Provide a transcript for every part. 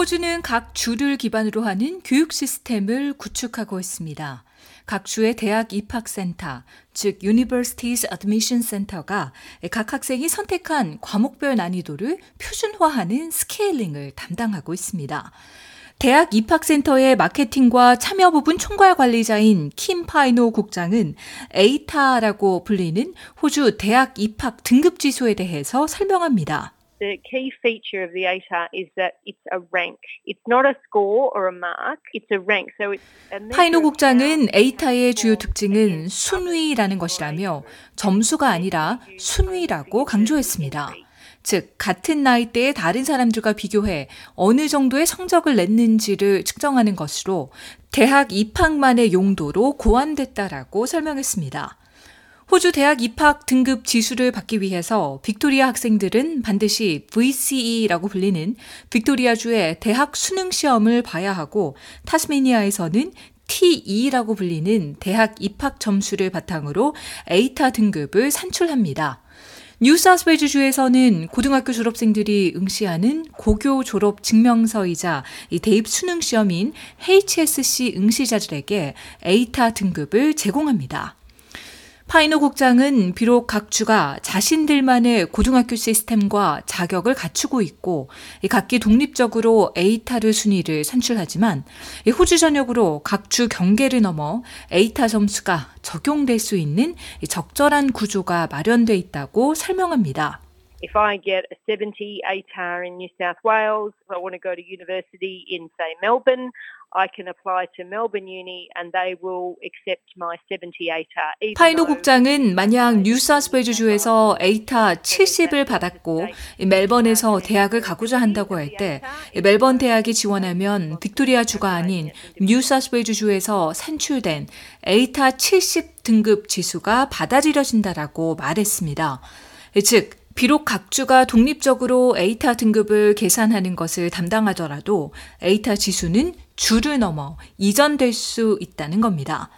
호주는 각 주를 기반으로 하는 교육 시스템을 구축하고 있습니다. 각 주의 대학 입학센터, 즉 Universities Admission Center가 각 학생이 선택한 과목별 난이도를 표준화하는 스케일링을 담당하고 있습니다. 대학 입학센터의 마케팅과 참여 부분 총괄 관리자인 킴 파이노 국장은 ATAR라고 불리는 호주 대학 입학 등급 지수에 대해서 설명합니다. The key feature of the ATAR is that it's a rank. It's not a score or a mark, it's a rank. So it's a 파이노 국장은 에이타의 주요 특징은 순위라는 것이라며 점수가 아니라 순위라고 강조했습니다. 즉, 같은 나이대의 다른 사람들과 비교해 어느 정도의 성적을 냈는지를 측정하는 것으로 대학 입학만의 용도로 고안됐다라고 설명했습니다. 호주 대학 입학 등급 지수를 받기 위해서 빅토리아 학생들은 반드시 VCE라고 불리는 빅토리아주의 대학 수능 시험을 봐야 하고 타스메니아에서는 TE라고 불리는 대학 입학 점수를 바탕으로 ATAR 등급을 산출합니다. 뉴사우스웨일즈주에서는 고등학교 졸업생들이 응시하는 고교 졸업 증명서이자 대입 수능 시험인 HSC 응시자들에게 에이타 등급을 제공합니다. 파이노 국장은 비록 각 주가 자신들만의 고등학교 시스템과 자격을 갖추고 있고 각기 독립적으로 에이타르 순위를 산출하지만 호주 전역으로 각 주 경계를 넘어 에이타 점수가 적용될 수 있는 적절한 구조가 마련돼 있다고 설명합니다. If I get a 70 ATAR in New South Wales, if I want to go to university in, say, Melbourne, I can apply to Melbourne Uni and they will accept my 70 ATAR. 파이노 국장은 만약 뉴사우스웨일즈주에서 ATAR 70을 받았고 멜번에서 대학을 가고자 한다고 할 때 멜번 대학에 지원하면 빅토리아 주가 아닌 뉴사우스웨일즈주에서 산출된 ATAR 70 등급 지수가 받아들여진다라고 말했습니다. 즉 비록 각 주가 독립적으로 ATAR 등급을 계산하는 것을 담당하더라도 에이타 지수는 주를 넘어 이전될 수 있다는 겁니다.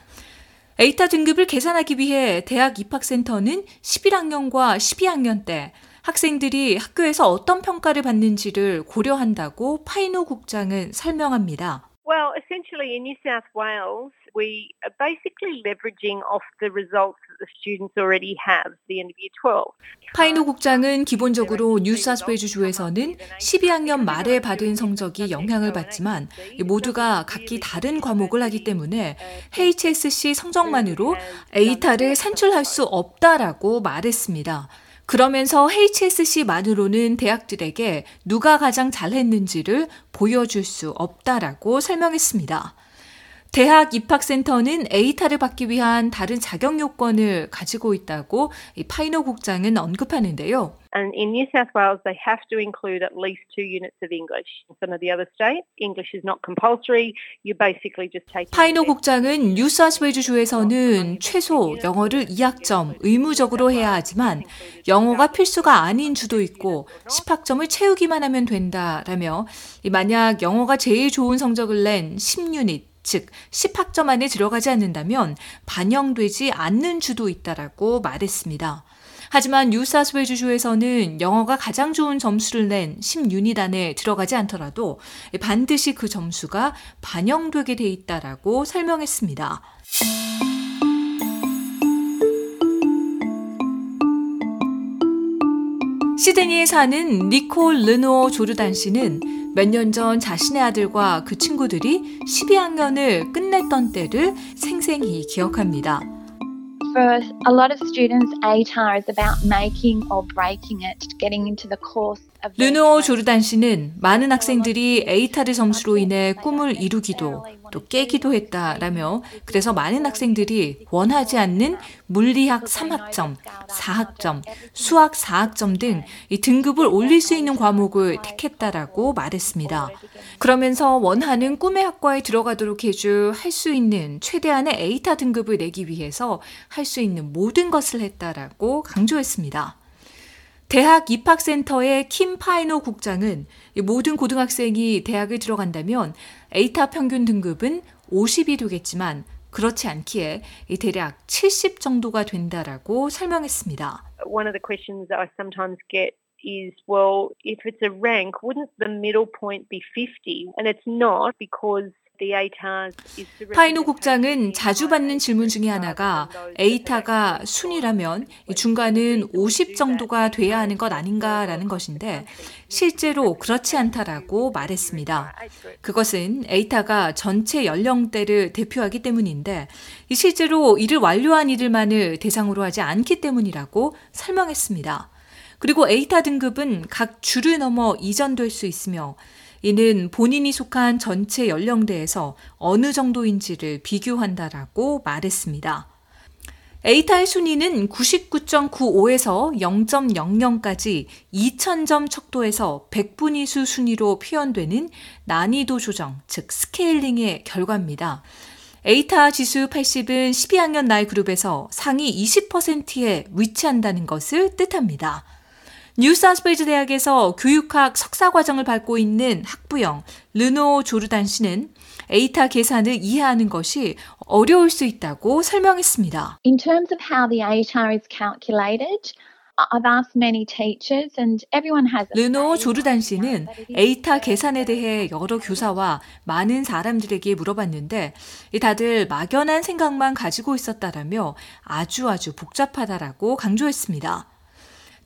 에이타 등급을 계산하기 위해 대학 입학센터는 11학년과 12학년 때 학생들이 학교에서 어떤 평가를 받는지를 고려한다고 파이노 국장은 설명합니다. Well, essentially in New South Wales, we are basically leveraging off the results that the students already have, the end of year 12. 파이노 국장은 기본적으로 뉴사스웨이주 주에서는 12학년 말에 받은 성적이 영향을 받지만 모두가 각기 다른 과목을 하기 때문에 HSC 성적만으로 에이타를 산출할 수 없다라고 말했습니다. 그러면서 HSC만으로는 대학들에게 누가 가장 잘했는지를 보여줄 수 없다라고 설명했습니다. 대학 입학센터는 에이타를 받기 위한 다른 자격 요건을 가지고 있다고 파이노 국장은 언급하는데요. And in New South Wales, they have to include at least two units of English. In some of the other states, English is not compulsory. You basically just take. 파이노 국장은 뉴사스웨이주 주에서는 최소 영어를 2학점 의무적으로 해야 하지만 영어가 필수가 아닌 주도 있고 10학점을 채우기만 하면 된다라며 만약 영어가 제일 좋은 성적을 낸 10유닛 즉 10학점 안에 들어가지 않는다면 반영되지 않는 주도 있다라고 말했습니다. 하지만 뉴사스웨이주 주에서는 영어가 가장 좋은 점수를 낸 10유닛 안에 들어가지 않더라도 반드시 그 점수가 반영되게 돼 있다라고 설명했습니다. 시드니에 사는 니콜 르노 조르단 씨는 몇 년 전 자신의 아들과 그 친구들이 12학년을 끝냈던 때를 생생히 기억합니다. For a lot of students, ATAR is about making or breaking it, getting into the course. 르노 조르단 씨는 많은 학생들이 에이타르 점수로 인해 꿈을 이루기도 또 깨기도 했다라며 그래서 많은 학생들이 원하지 않는 물리학 3학점, 4학점, 수학 4학점 등 등급을 올릴 수 있는 과목을 택했다라고 말했습니다. 그러면서 원하는 꿈의 학과에 들어가도록 해줄 할 수 있는 최대한의 에이타 등급을 내기 위해서 할 수 있는 모든 것을 했다라고 강조했습니다. 대학 입학센터의 킴 파이노 국장은 모든 고등학생이 대학을 들어간다면 에이타 평균 등급은 50이 되겠지만 그렇지 않기에 대략 70 정도가 된다라고 설명했습니다. One of the questions that I sometimes get is well, if it's a rank, wouldn't the middle point be 50? And it's not because 파이노 국장은 자주 받는 질문 중에 하나가 에이타가 순이라면 중간은 50 정도가 돼야 하는 것 아닌가라는 것인데 실제로 그렇지 않다라고 말했습니다. 그것은 에이타가 전체 연령대를 대표하기 때문인데 실제로 이를 완료한 이들만을 대상으로 하지 않기 때문이라고 설명했습니다. 그리고 에이타 등급은 각 주를 넘어 이전될 수 있으며 이는 본인이 속한 전체 연령대에서 어느 정도인지를 비교한다라고 말했습니다. 에이타의 순위는 99.95에서 0.00까지 2000점 척도에서 100분위수 순위로 표현되는 난이도 조정, 즉 스케일링의 결과입니다. ATAR 지수 80은 12학년 나이 그룹에서 상위 20%에 위치한다는 것을 뜻합니다. 뉴사우스웨일즈 대학에서 교육학 석사 과정을 밟고 있는 학부형 르노 조르단 씨는 에이타 계산을 이해하는 것이 어려울 수 있다고 설명했습니다. In terms of how the ATAR is calculated, I've asked many teachers and everyone has 르노 조르단 씨는 에이타 계산에 대해 여러 교사와 많은 사람들에게 물어봤는데 다들 막연한 생각만 가지고 있었다라며 아주 아주 복잡하다라고 강조했습니다.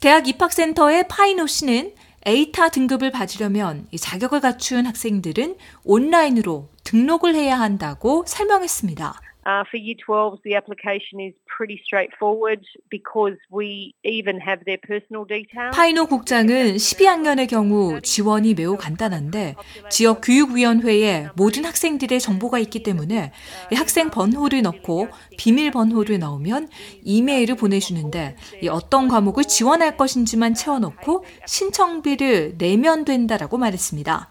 대학 입학센터의 파이노 씨는 에이타 등급을 받으려면 자격을 갖춘 학생들은 온라인으로 등록을 해야 한다고 설명했습니다. Uh, for Year 12s, the application is pretty straightforward because we even have their personal details. 파이노 국장은 12학년의 경우 지원이 매우 간단한데 지역 교육위원회에 모든 학생들의 정보가 있기 때문에 학생 번호를 넣고 비밀 번호를 넣으면 이메일을 보내주는데 어떤 과목을 지원할 것인지만 채워놓고 신청비를 내면 된다라고 말했습니다.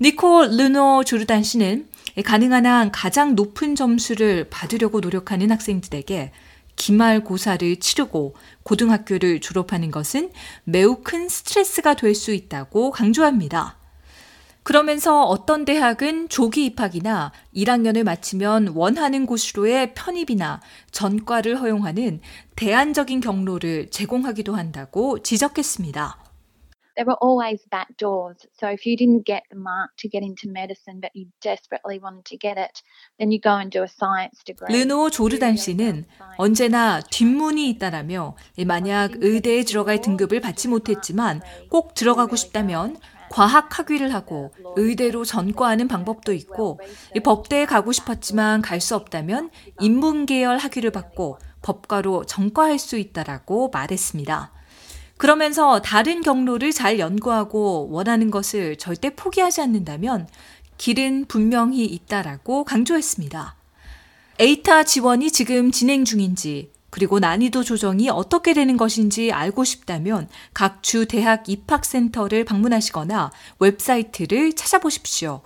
니콜 르노 조르단 씨는 가능한 한 가장 높은 점수를 받으려고 노력하는 학생들에게 기말고사를 치르고 고등학교를 졸업하는 것은 매우 큰 스트레스가 될 수 있다고 강조합니다. 그러면서 어떤 대학은 조기 입학이나 1학년을 마치면 원하는 곳으로의 편입이나 전과를 허용하는 대안적인 경로를 제공하기도 한다고 지적했습니다. There were always back doors. So if you didn't get the mark to get into medicine, but you desperately wanted to get it, then you go and do a science degree. 르노 조르단 씨는 언제나 뒷문이 있다라며 만약 의대에 들어갈 등급을 받지 못했지만 꼭 들어가고 싶다면 과학 학위를 하고 의대로 전과하는 방법도 있고 법대에 가고 싶었지만 갈 수 없다면 인문계열 학위를 받고 법과로 전과할 수 있다라고 말했습니다. 그러면서 다른 경로를 잘 연구하고 원하는 것을 절대 포기하지 않는다면 길은 분명히 있다라고 강조했습니다. 에이타 지원이 지금 진행 중인지 그리고 난이도 조정이 어떻게 되는 것인지 알고 싶다면 각 주 대학 입학센터를 방문하시거나 웹사이트를 찾아보십시오.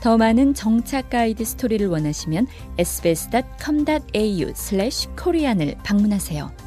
더 많은 정착 가이드 스토리를 원하시면 sbs.com.au/korean을 방문하세요.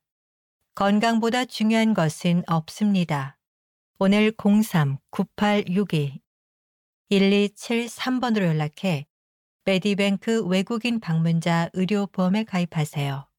건강보다 중요한 것은 없습니다. 오늘 03-9862-1273번으로 연락해 메디뱅크 외국인 방문자 의료보험에 가입하세요.